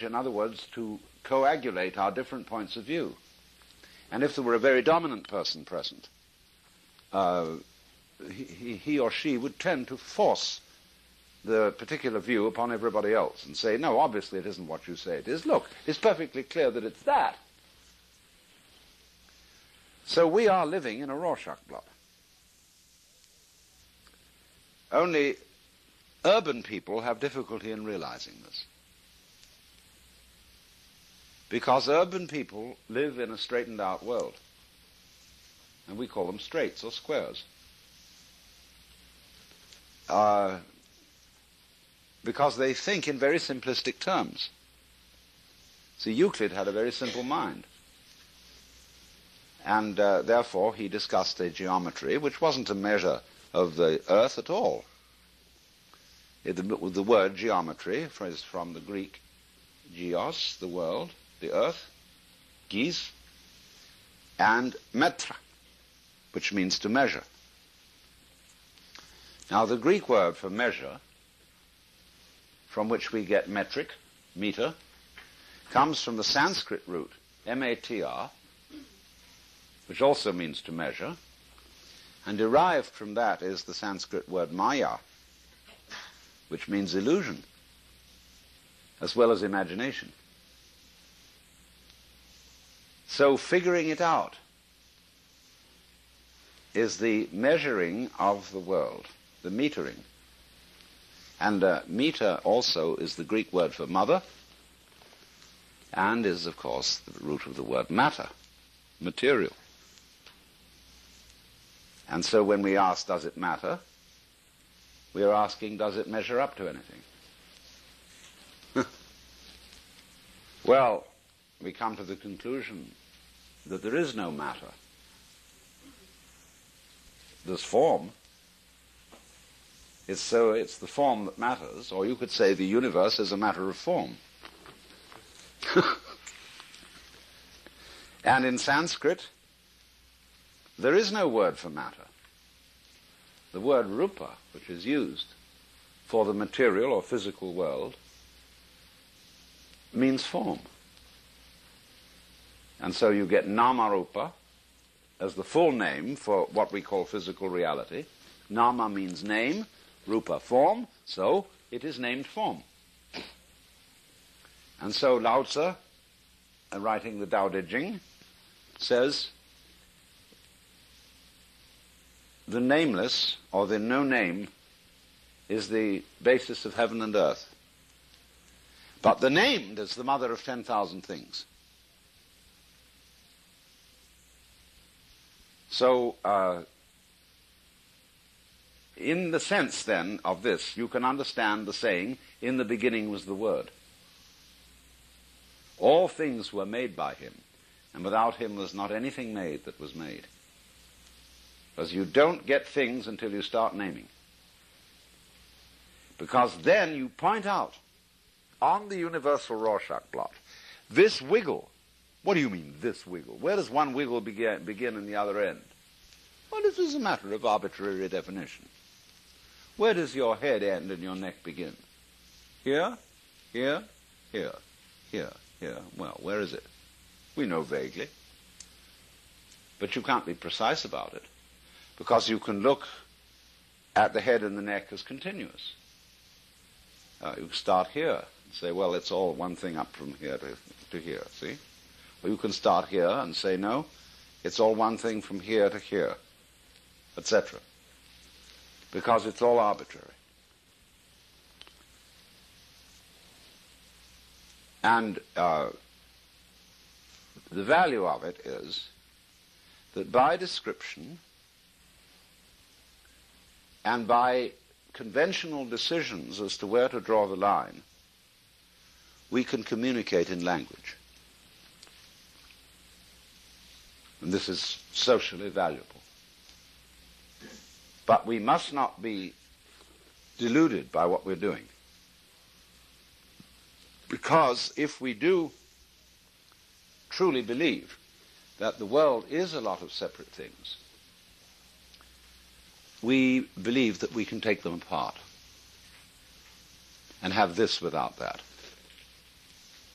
in other words, to coagulate our different points of view. And if there were a very dominant person present, uh, he, he or she would tend to force the particular view upon everybody else and say, no, obviously it isn't what you say it is. Look, it's perfectly clear that it's that. So we are living in a Rorschach blot. Only urban people have difficulty in realizing this. Because urban people live in a straightened out world. And we call them straights or squares. Uh, because they think in very simplistic terms. See, Euclid had a very simple mind. And uh, therefore he discussed a geometry which wasn't a measure of the earth at all. It, the, the, word geometry is from the Greek geos, the world, the earth, gis, and metra, which means to measure. Now, the Greek word for measure, from which we get metric, meter, comes from the Sanskrit root, M-A-T-R, which also means to measure, and derived from that is the Sanskrit word maya, which means illusion, as well as imagination. So figuring it out is the measuring of the world, the metering. And uh, meter also is the Greek word for mother, and is, of course, the root of the word matter, material. And so when we ask, does it matter? We are asking, does it measure up to anything? well, we come to the conclusion that there is no matter. There's form. It's so it's the form that matters, or you could say the universe is a matter of form. and in Sanskrit, there is no word for matter. The word rupa, which is used for the material or physical world, means form. And so you get Namarupa as the full name for what we call physical reality. Nama means name, Rupa form, so it is named form. And so Lao Tzu, uh, writing the Tao Te Ching, says the nameless or the no name is the basis of heaven and earth. But the named is the mother of 10,000 things. So, uh, in the sense then of this, you can understand the saying, in the beginning was the Word. All things were made by him, and without him was not anything made that was made. Because you don't get things until you start naming. Because then you point out on the universal Rorschach blot, this wiggle what do you mean, this wiggle? Where does one wiggle begin, begin and the other end? Well, this is a matter of arbitrary definition. Where does your head end and your neck begin? Here, here, here, here, here. Well, where is it? We know vaguely. But you can't be precise about it because you can look at the head and the neck as continuous. Uh, you start here and say, well, it's all one thing up from here to, to here, see? Or you can start here and say, no, it's all one thing from here to here, etc. Because it's all arbitrary. And uh, the value of it is that by description and by conventional decisions as to where to draw the line, we can communicate in language. And this is socially valuable. But we must not be deluded by what we're doing. Because if we do truly believe that the world is a lot of separate things, we believe that we can take them apart and have this without that.